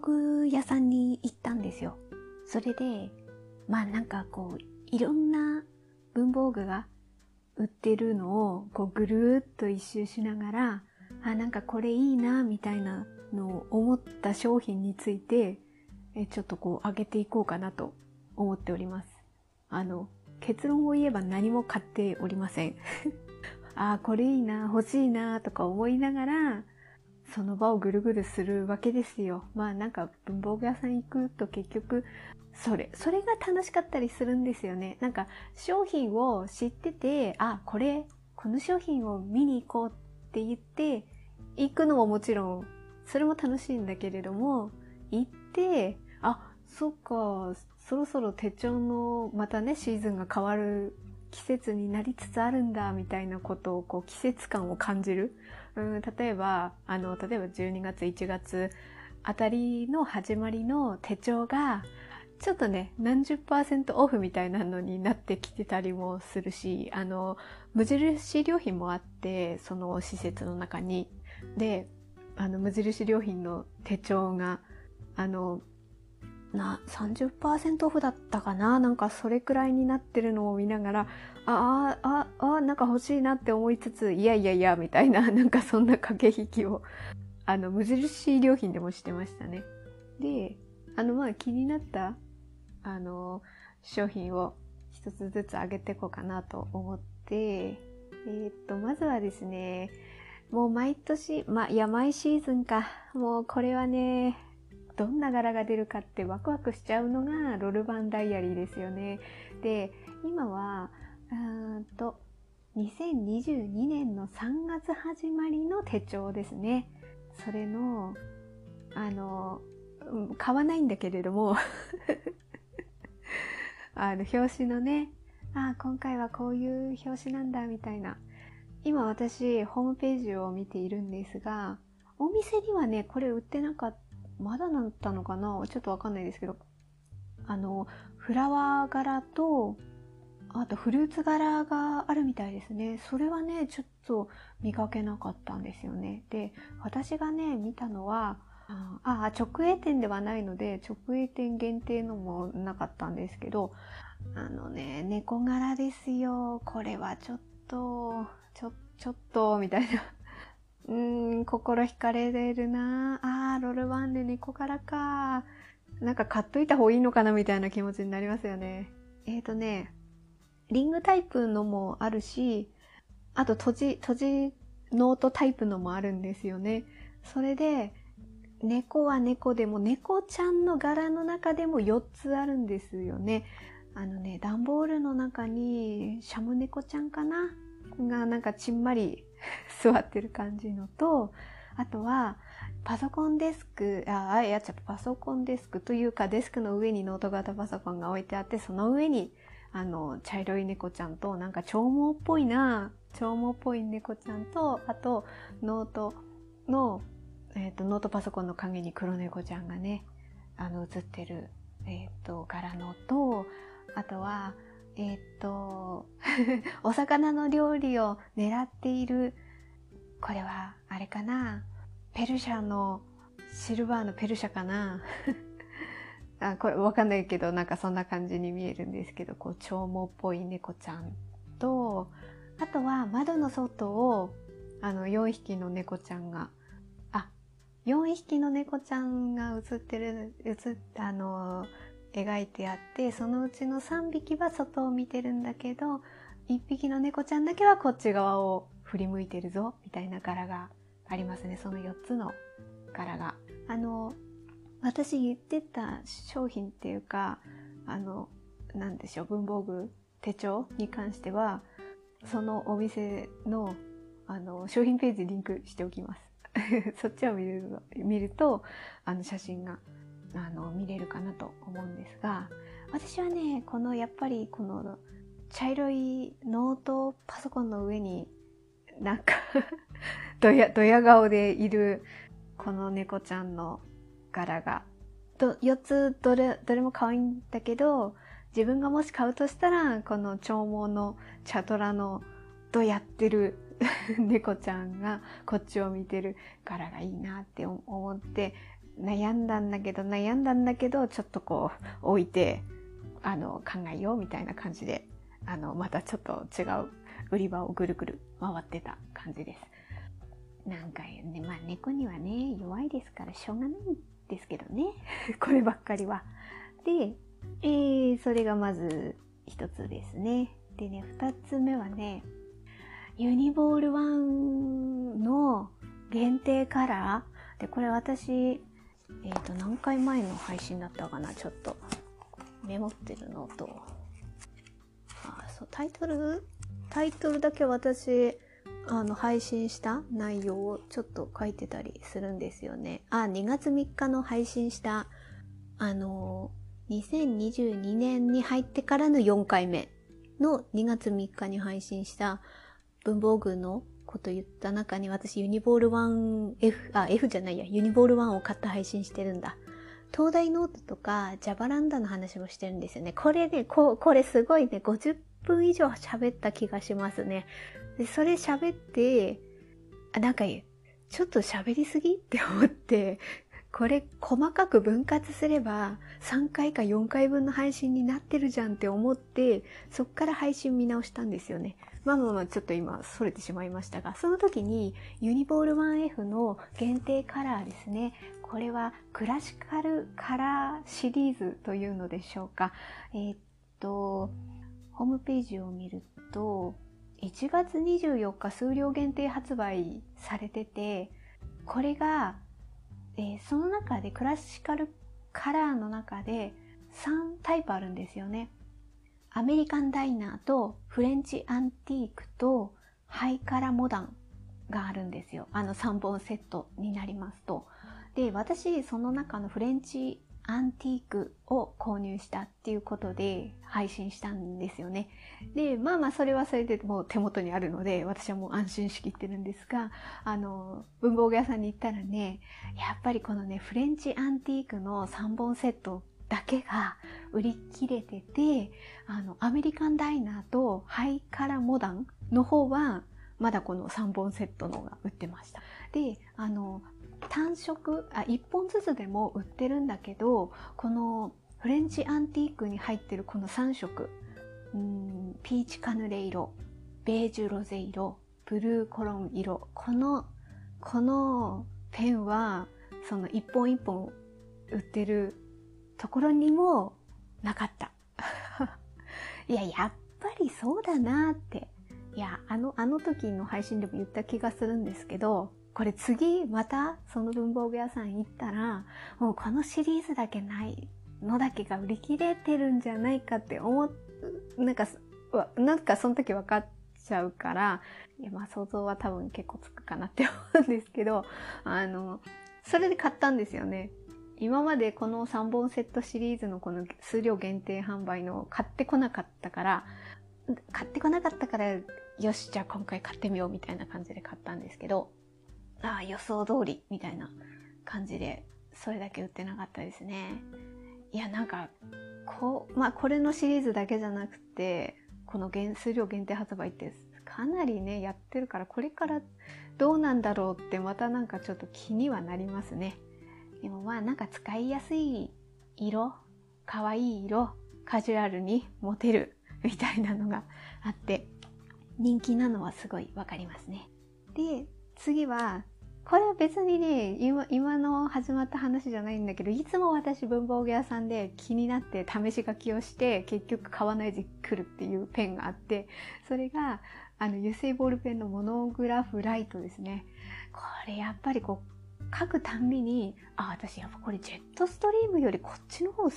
具屋さんに行ったんですよ。それで、まあなんかこう、いろんな文房具が売ってるのをこうぐるーっと一周しながら、あ、なんかこれいいな、みたいなのを思った商品について、えちょっとこう上げていこうかなと思っております。あの、結論を言えば何も買っておりません。あ、これいいな、欲しいな、とか思いながら、その場をぐるぐるするわけですよ。まあなんか文房具屋さん行くと結局、それ、それが楽しかったりするんですよね。なんか商品を知ってて、あ、これ、この商品を見に行こうって言って、行くのももちろん、それも楽しいんだけれども、行って、あ、そっか、そろそろ手帳のまたね、シーズンが変わる季節になりつつあるんだ、みたいなことを、こう、季節感を感じる。うん、例えば、あの、例えば12月、1月あたりの始まりの手帳が、ちょっとね、何十パーセントオフみたいなのになってきてたりもするし、あの、無印良品もあって、その施設の中に。で、あの、無印良品の手帳が、あの、な、30%オフだったかな？なんかそれくらいになってるのを見ながら、ああ、ああ、なんか欲しいなって思いつつ、いやいやいや、みたいな、なんかそんな駆け引きを、あの、無印良品でもしてましたね。で、あの、まあ気になった、あの、商品を一つずつ上げていこうかなと思って、えー、っと、まずはですね、もう毎年、まあ、いや、毎シーズンか。もうこれはね、どんな柄が出るかってワクワクしちゃうのがロルバンダイアリーですよね。で、今は、うんと、2022年の3月始まりの手帳ですね。それの、あの、買わないんだけれども あの、表紙のね、あ今回はこういう表紙なんだ、みたいな。今私、ホームページを見ているんですが、お店にはね、これ売ってなかったまだなったのかな？ちょっとわかんないですけど、あの、フラワー柄と、あとフルーツ柄があるみたいですね。それはね、ちょっと見かけなかったんですよね。で、私がね、見たのは、ああ、直営店ではないので、直営店限定のもなかったんですけど、あのね、猫柄ですよ。これはちょっと、ちょ、ちょっと、みたいなうん、心惹かれるなあー、ロールワンで猫からか。なんか買っといた方がいいのかなみたいな気持ちになりますよね。えっ、ー、とね、リングタイプのもあるし、あと閉じ、閉じノートタイプのもあるんですよね。それで、猫は猫でも猫ちゃんの柄の中でも4つあるんですよね。あのね、段ボールの中にシャム猫ちゃんかな？がなんかちんまり 座ってる感じのと、あとは、パソコンデスク、あ、あやっちゃ、パソコンデスクというか、デスクの上にノート型パソコンが置いてあって、その上に、あの、茶色い猫ちゃんと、なんか長毛っぽいな、長毛っぽい猫ちゃんと、あと、ノートの、えっ、ー、と、ノートパソコンの影に黒猫ちゃんがね、あの、映ってる、えっ、ー、と、柄のと、あとは、えー、っと、お魚の料理を狙っている、これは、あれかな。ペルシャの、シルバーのペルシャかな。あこれわかんないけど、なんかそんな感じに見えるんですけど、こう、長毛っぽい猫ちゃんと、あとは窓の外を、あの、4匹の猫ちゃんが、あ、4匹の猫ちゃんが映ってる、映っ、あの、描いてあって、そのうちの3匹は外を見てるんだけど、1匹の猫ちゃんだけはこっち側を振り向いてるぞ、みたいな柄がありますね。その4つの柄が。あの、私言ってた商品っていうか、あの、なんでしょう、文房具、手帳に関しては、そのお店の、あの、商品ページリンクしておきます。そっちを見る見ると、あの写真があの、見れるかなと思うんですが、私はね、このやっぱりこの茶色いノートパソコンの上になんか ドヤ、ドヤ顔でいるこの猫ちゃんの柄が、と、4つどれ、どれも可愛いんだけど、自分がもし買うとしたら、この長毛の茶トラのドヤってる 猫ちゃんがこっちを見てる柄がいいなって思って、悩んだんだけど悩んだんだけどちょっとこう置いてあの考えようみたいな感じであのまたちょっと違う売り場をぐるぐる回ってた感じです。なんかね、まあ猫にはね、弱いですからしょうがないんですけどね。こればっかりは。で、えー、それがまず一つですね。でね、二つ目はね、ユニボールワンの限定カラー。で、これ私、えっ、ー、と、何回前の配信だったかな？ちょっと。メモってるのと、あ、そう、タイトル？タイトルだけ私、あの、配信した内容をちょっと書いてたりするんですよね。あ、2月3日の配信した、あの、2022年に入ってからの4回目の2月3日に配信した文房具のこと言った中に私ユニボール 1F、あ、F じゃないや、ユニボール1を買って配信してるんだ。東大ノートとか、ジャバランダの話もしてるんですよね。これね、ここれすごいね、50分以上喋った気がしますね。で、それ喋って、あ、なんか、ちょっと喋りすぎ？って思って、これ細かく分割すれば3回か4回分の配信になってるじゃんって思って、そっから配信見直したんですよね。まあまあまあちょっと今逸れてしまいましたが、その時にユニボール 1F の限定カラーですね。これはクラシカルカラーシリーズというのでしょうか。えー、っと、ホームページを見ると、1月24日数量限定発売されてて、これが、えー、その中でクラシカルカラーの中で3タイプあるんですよね。アメリカンダイナーとフレンチアンティークとハイカラモダンがあるんですよ。あの3本セットになりますと。で、私、その中のフレンチアンティークを購入したっていうことで配信したんですよね。で、まあまあそれはそれでもう手元にあるので私はもう安心しきってるんですが、あの、文房具屋さんに行ったらね、やっぱりこのね、フレンチアンティークの3本セットだけが売り切れてて、あの、アメリカンダイナーとハイカラモダンの方はまだこの3本セットのが売ってました。で、あの、単色あ1本ずつでも売ってるんだけどこのフレンチアンティークに入ってるこの3色うんピーチカヌレ色ベージュロゼ色ブルーコロン色このこのペンはその一本一本売ってるところにもなかった いややっぱりそうだなっていやあのあの時の配信でも言った気がするんですけどこれ次またその文房具屋さん行ったら、もうこのシリーズだけないのだけが売り切れてるんじゃないかって思っ、なんか、なんかその時分かっちゃうから、いやまあ想像は多分結構つくかなって思うんですけど、あの、それで買ったんですよね。今までこの3本セットシリーズのこの数量限定販売の買ってこなかったから、買ってこなかったから、よし、じゃあ今回買ってみようみたいな感じで買ったんですけど、ああ、予想通りみたいな感じで、それだけ売ってなかったですね。いや、なんか、こう、まあ、これのシリーズだけじゃなくて、この原数量限定発売ってかなりね、やってるから、これからどうなんだろうってまたなんかちょっと気にはなりますね。でもまあなんか使いやすい色、可愛い色、カジュアルに持てるみたいなのがあって、人気なのはすごいわかりますね。で、次は、これは別にね、今、今の始まった話じゃないんだけど、いつも私文房具屋さんで気になって試し書きをして、結局買わないで来るっていうペンがあって、それが、あの、油性ボールペンのモノグラフライトですね。これやっぱりこう、書くたんびに、あ、私やっぱこれジェットストリームよりこっちの方好き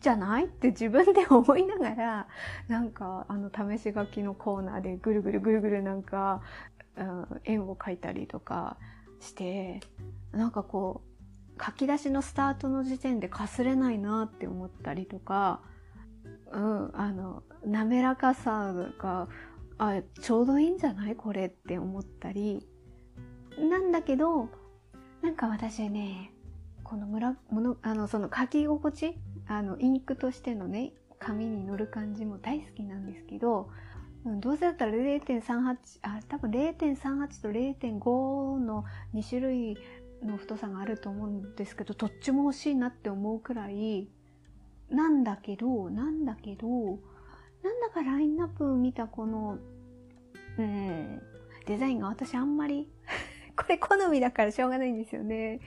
じゃない？って 自分で思いながら、なんかあの試し書きのコーナーでぐるぐるぐるぐるなんかうん円を描いたりとかしてなんかこう書き出しのスタートの時点でかすれないなって思ったりとか、うん、あの滑らかさがあちょうどいいんじゃない？これって思ったり。なんだけどなんか私ねこの村ものあのその書き心地あのインクとしてのね紙に乗る感じも大好きなんですけどどうせだったら0.38あ多分0.38と0.5の2種類の太さがあると思うんですけどどっちも欲しいなって思うくらいなんだけどなんだけどなんだかラインナップ見たこのうんデザインが私あんまりこれ好みだからしょうがないんですよね。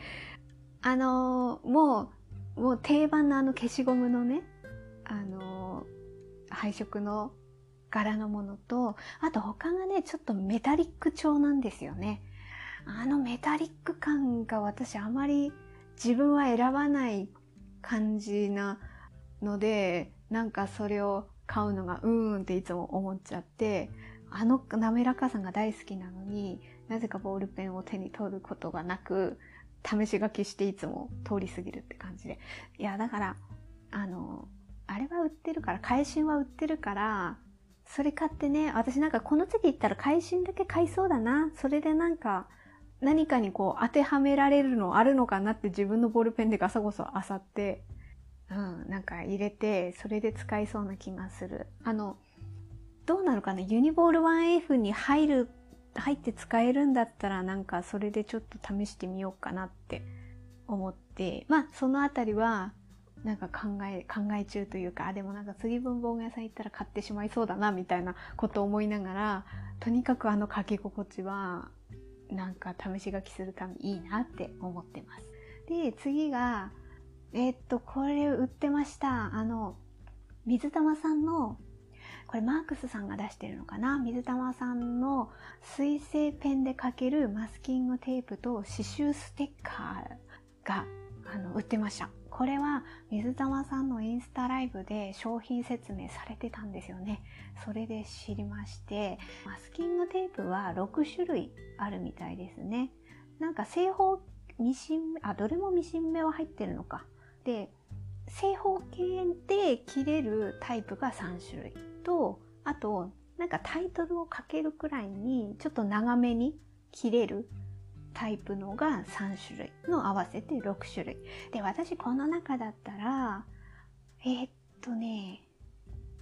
あのもうもう定番のあの消しゴムのねあの配色の柄のものとあと他がねちょっとメタリック調なんですよね。あのメタリック感が私あまり自分は選ばない感じなのでなんかそれを買うのがうーんっていつも思っちゃってあの滑らかさが大好きなのになぜかボールペンを手に取ることがなく試し書きしていつも通り過ぎるって感じで。いやだからあのあれは売ってるから会心は売ってるからそれ買ってね私なんかこの次行ったら会心だけ買いそうだな。それでなんか何かにこう当てはめられるのあるのかなって自分のボールペンでガサゴソ漁って、うん、なんか入れて、それで使いそうな気がする。あの、どうなのかな？ユニボール 1F に入る、入って使えるんだったらなんかそれでちょっと試してみようかなって思って、まあそのあたりはなんか考え、考え中というか、あ、でもなんか次文房具屋さん行ったら買ってしまいそうだなみたいなことを思いながら、とにかくあの書き心地はなんか試し書きするためいいなって思ってます。で、次が、えー、っと、これ売ってました。あの、水玉さんの、これマークスさんが出してるのかな？水玉さんの水性ペンで書けるマスキングテープと刺繍ステッカーがあの売ってました。これは水玉さんのインスタライブで商品説明されてたんですよね。それで知りまして、マスキングテープは6種類あるみたいですね。なんか正方ミシン目、あ、どれもミシン目は入ってるのか。で、正方形で切れるタイプが3種類と、あと、なんかタイトルをかけるくらいにちょっと長めに切れるタイプのが3種類の合わせて6種類。で、私この中だったら、えー、っとね、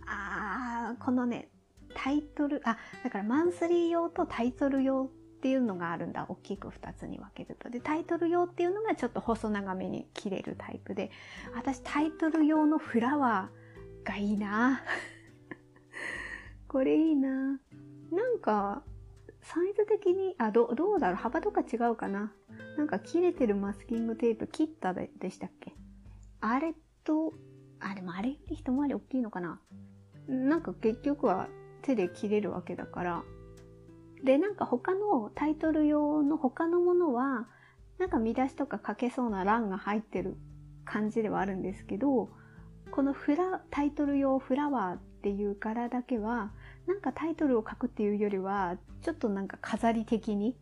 あー、このね、タイトル、あ、だからマンスリー用とタイトル用っていうのがあるんだ。大きく2つに分けると。で、タイトル用っていうのがちょっと細長めに切れるタイプで、私タイトル用のフラワーがいいな。これいいな。なんか、サイズ的に、あ、ど、どうだろう幅とか違うかななんか切れてるマスキングテープ切ったででしたっけ？あれと、あ、でもあれより一回り大きいのかななんか結局は手で切れるわけだから。で、なんか他のタイトル用の他のものは、なんか見出しとか書けそうな欄が入ってる感じではあるんですけど、このフラ、タイトル用フラワーっていう柄だけは、なんかタイトルを書くっていうよりは、ちょっとなんか飾り的に、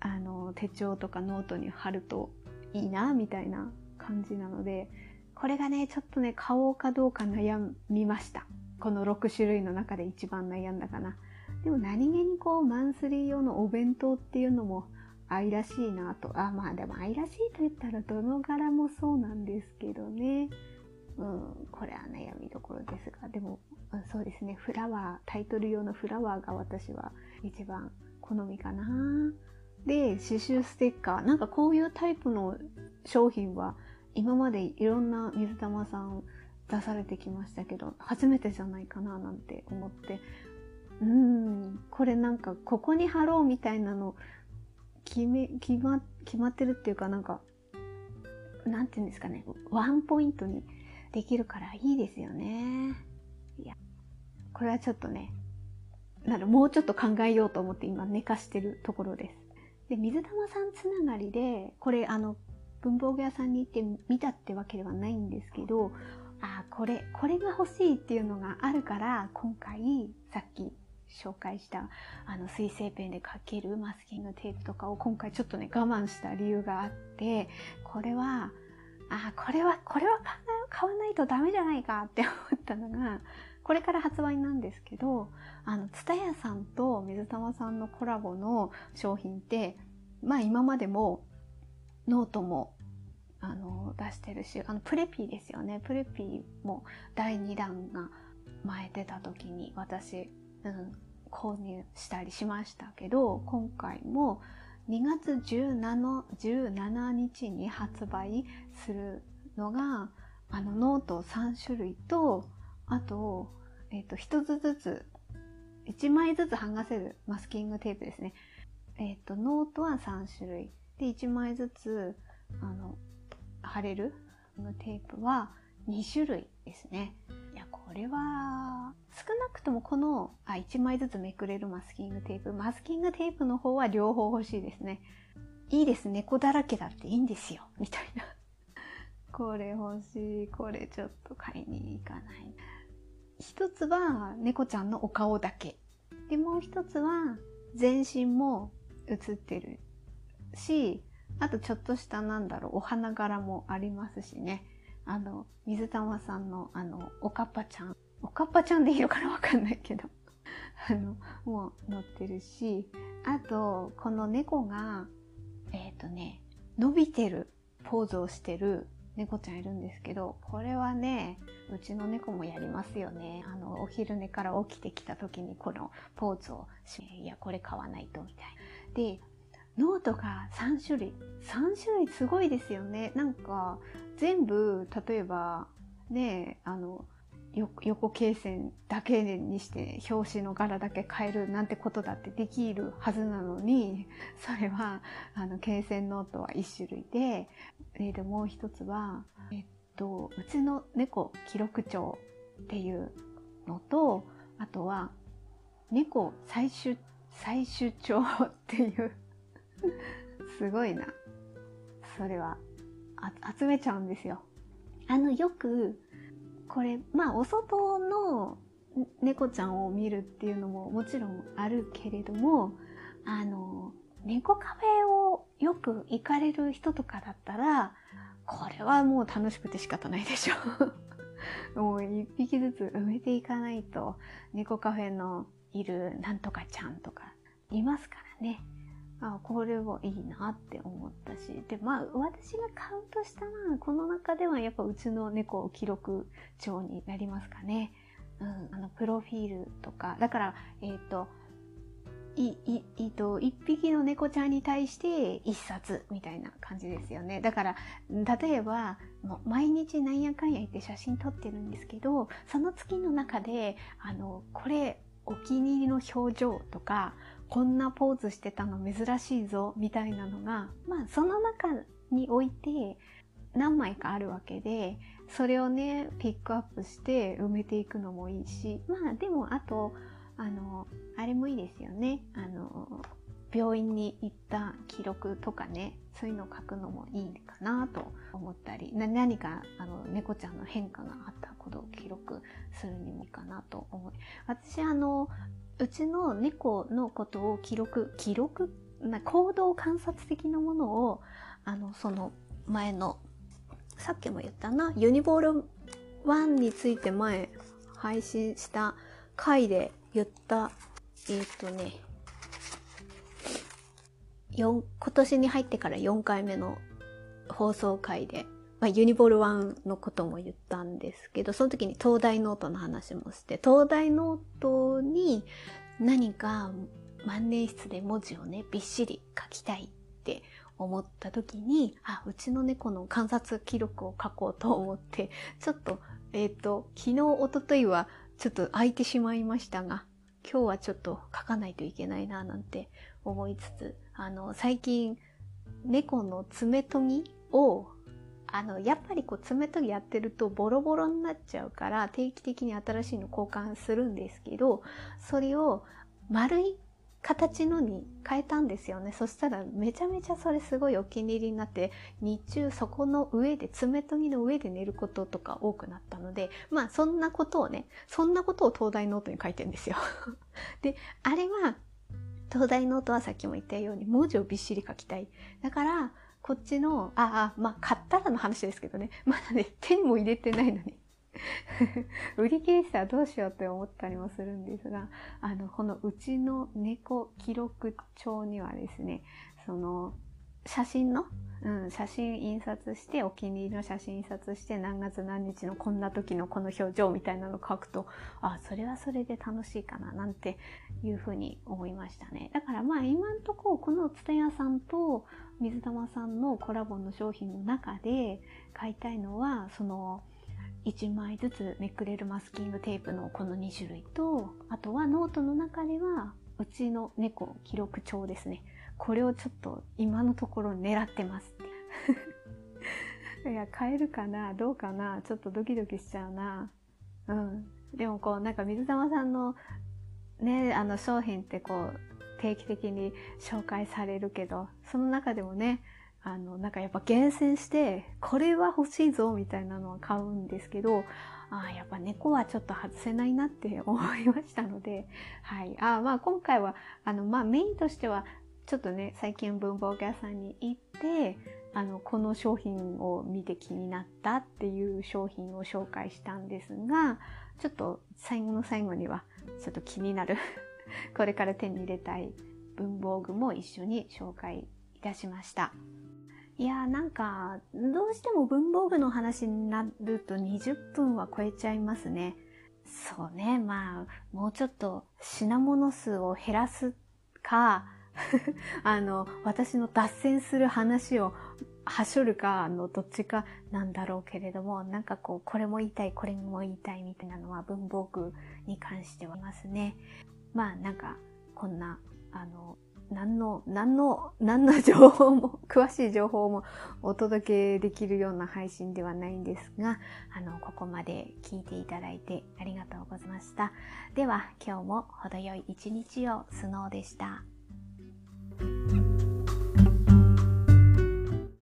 あの、手帳とかノートに貼るといいな、みたいな感じなので、これがね、ちょっとね、買おうかどうか悩みました。この6種類の中で一番悩んだかな。でも何気にこう、マンスリー用のお弁当っていうのも愛らしいなと。あ、まあでも愛らしいと言ったらどの柄もそうなんですけどね。これは悩みどころですが、でも、そうですね、フラワー、タイトル用のフラワーが私は一番好みかな。で、刺繍ステッカー。なんかこういうタイプの商品は今までいろんな水玉さん出されてきましたけど、初めてじゃないかななんて思って、うん、これなんかここに貼ろうみたいなの決め、決ま、決まってるっていうかなんか、なんていうんですかね、ワンポイントにできるからいいですよね。いや、これはちょっとね、なるもうちょっと考えようと思って今寝かしてるところです。で、水玉さんつながりで、これあの、文房具屋さんに行って見たってわけではないんですけど、ああ、これ、これが欲しいっていうのがあるから、今回、さっき紹介したあの水性ペンで描けるマスキングテープとかを今回ちょっとね我慢した理由があってこれはあこれはこれは買わないとダメじゃないかって思ったのがこれから発売なんですけどあの蔦屋さんと水玉さんのコラボの商品ってまあ今までもノートもあの出してるしあのプレピーですよね。プレピーも第2弾が前出た時に私、うん、購入したりしましたけど今回も2月 17, 17日に発売するのがあのノート3種類とあと,、えー、と1つずつ1枚ずつ剥がせるマスキングテープですね。えっ、ー、とノートは3種類で1枚ずつあの貼れるテープは2種類ですね。いや、これは、少なくともこの、あ、1枚ずつめくれるマスキングテープ。マスキングテープの方は両方欲しいですね。いいです、猫だらけだっていいんですよ。みたいな。これ欲しい。これちょっと買いに行かない。一つは猫ちゃんのお顔だけ。で、もう一つは全身も写ってるし、あとちょっとしたなんだろう、お花柄もありますしね。あの、水玉さんのあの、おかっぱちゃん。おかっぱちゃんでいいのかなわかんないけど。あの、もう載ってるし、あと、この猫が、えっ、ー、とね、伸びてるポーズをしてる猫ちゃんいるんですけど、これはね、うちの猫もやりますよね。あの、お昼寝から起きてきた時にこのポーズをし、いや、これ買わないと、みたいな。で、ノートが3種類。3種類すごいですよね。なんか、全部、例えば、ねあの、横経線だけにして表紙の柄だけ変えるなんてことだってできるはずなのに、それは、あの、経線ノートは1種類で、えー、で、もう一つは、えっと、うちの猫記録帳っていうのと、あとは、猫採取、採取帳っていう すごいな。それは、集めちゃうんですよ。あの、よく、これ、まあ、お外の猫ちゃんを見るっていうのももちろんあるけれども、あの、猫カフェをよく行かれる人とかだったら、これはもう楽しくて仕方ないでしょう。もう一匹ずつ埋めていかないと、猫カフェのいるなんとかちゃんとかいますからね。あこれはいいなって思ったしでまあ私が買うとしたらこの中ではやっぱうちの猫記録帳になりますかね。うん、あのプロフィールとかだからえっ、ー、とい、い、いと、一匹の猫ちゃんに対して一冊みたいな感じですよね。だから、例えば、毎日なんやかんや言って写真撮ってるんですけど、その月の中で、あの、これ、お気に入りの表情とか、こんなポーズしてたの珍しいぞみたいなのがまあその中において何枚かあるわけでそれをねピックアップして埋めていくのもいいしまあでもあとあのあれもいいですよね。あの病院に行った記録とかねそういうのを書くのもいいかなと思ったり何かあの猫ちゃんの変化があったことを記録するにもいいかなと思い私あのうちの猫のことを記録、記録？な行動観察的なものを、あの、その前の、さっきも言ったな、ユニボール1について前配信した回で言った、えっ、ー、とね、今年に入ってから4回目の放送回でまあ、ユニボール1のことも言ったんですけど、その時に東大ノートの話もして、東大ノートに何か万年筆で文字をね、びっしり書きたいって思った時に、あ、うちの猫の観察記録を書こうと思って、ちょっと、えっ、ー、と、昨日、おとといはちょっと空いてしまいましたが、今日はちょっと書かないといけないななんて思いつつ、あの、最近、猫の爪研ぎをあの、やっぱりこう爪研ぎやってるとボロボロになっちゃうから定期的に新しいの交換するんですけど、それを丸い形のに変えたんですよね。そしたらめちゃめちゃそれすごいお気に入りになって、日中そこの上で、爪研ぎの上で寝ることとか多くなったので、まあそんなことをね、そんなことを東大ノートに書いてんですよ。で、あれは、東大ノートはさっきも言ったように文字をびっしり書きたい。だから、こっちの、ああ、まあ、買ったらの話ですけどね。まだね、手にも入れてないのに。売り切れしたらどうしようって思ったりもするんですが、あの、このうちの猫記録帳にはですね、その、写真のうん、写真印刷してお気に入りの写真印刷して何月何日のこんな時のこの表情みたいなの書くとあそれはそれで楽しいかななんていうふうに思いましたねだからまあ今んとここの蔦屋さんと水玉さんのコラボの商品の中で買いたいのはその1枚ずつめくれるマスキングテープのこの2種類とあとはノートの中ではうちの猫記録帳ですね。これをちょっと今のところ狙ってます。いや買えるかな？どうかな？ちょっとドキドキしちゃうな。うん。でもこうなんか水玉さんのねあの商品ってこう定期的に紹介されるけどその中でもねあのなんかやっぱ厳選してこれは欲しいぞみたいなのは買うんですけどああやっぱ猫はちょっと外せないなって思いましたので、はい。あまあ今回は、あの、まあメインとしては、ちょっとね、最近文房具屋さんに行って、あの、この商品を見て気になったっていう商品を紹介したんですが、ちょっと最後の最後には、ちょっと気になる これから手に入れたい文房具も一緒に紹介いたしました。いやーなんか、どうしても文房具の話になると20分は超えちゃいますね。そうね、まあ、もうちょっと品物数を減らすか、あの、私の脱線する話をはしょるかのどっちかなんだろうけれども、なんかこう、これも言いたい、これも言いたいみたいなのは文房具に関してはいますね。まあなんか、こんな、あの、何の、何の、何の情報も、詳しい情報もお届けできるような配信ではないんですが、あの、ここまで聞いていただいてありがとうございました。では、今日も程よい一日をスノーでした。